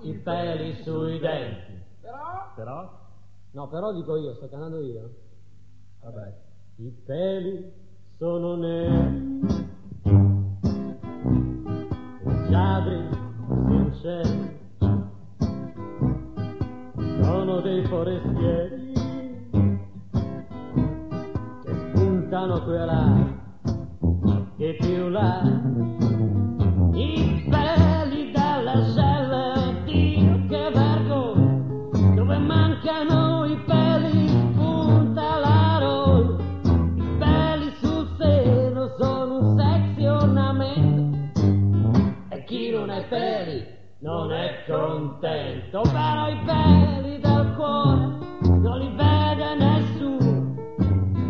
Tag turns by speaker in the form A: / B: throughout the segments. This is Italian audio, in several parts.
A: Sì, forte.
B: No, però dico io, sto cantando io.
A: Vabbè.
B: I peli sono neri, leggiadri, sinceri, sono dei forestieri che spuntano qui e là, che più là, dove mancano non è contento, però i peli del cuore non li vede nessuno,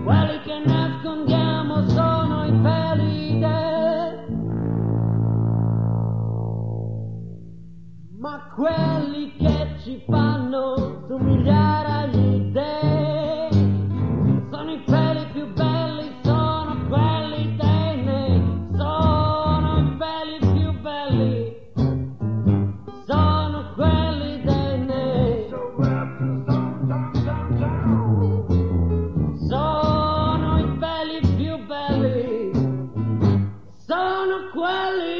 B: quelli che nascondiamo sono i peli del... Ma quelli che ci fanno somigliare agli dei sono i peli più belli, sono quelli dei nei, sono i peli più belli. Sono quelli dei nei. Sono i peli più belli. Sono quelli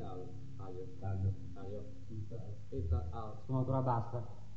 A: Aglio, cacao, aglio, aglio, aglio, pizza, out.
B: Sono ancora basta.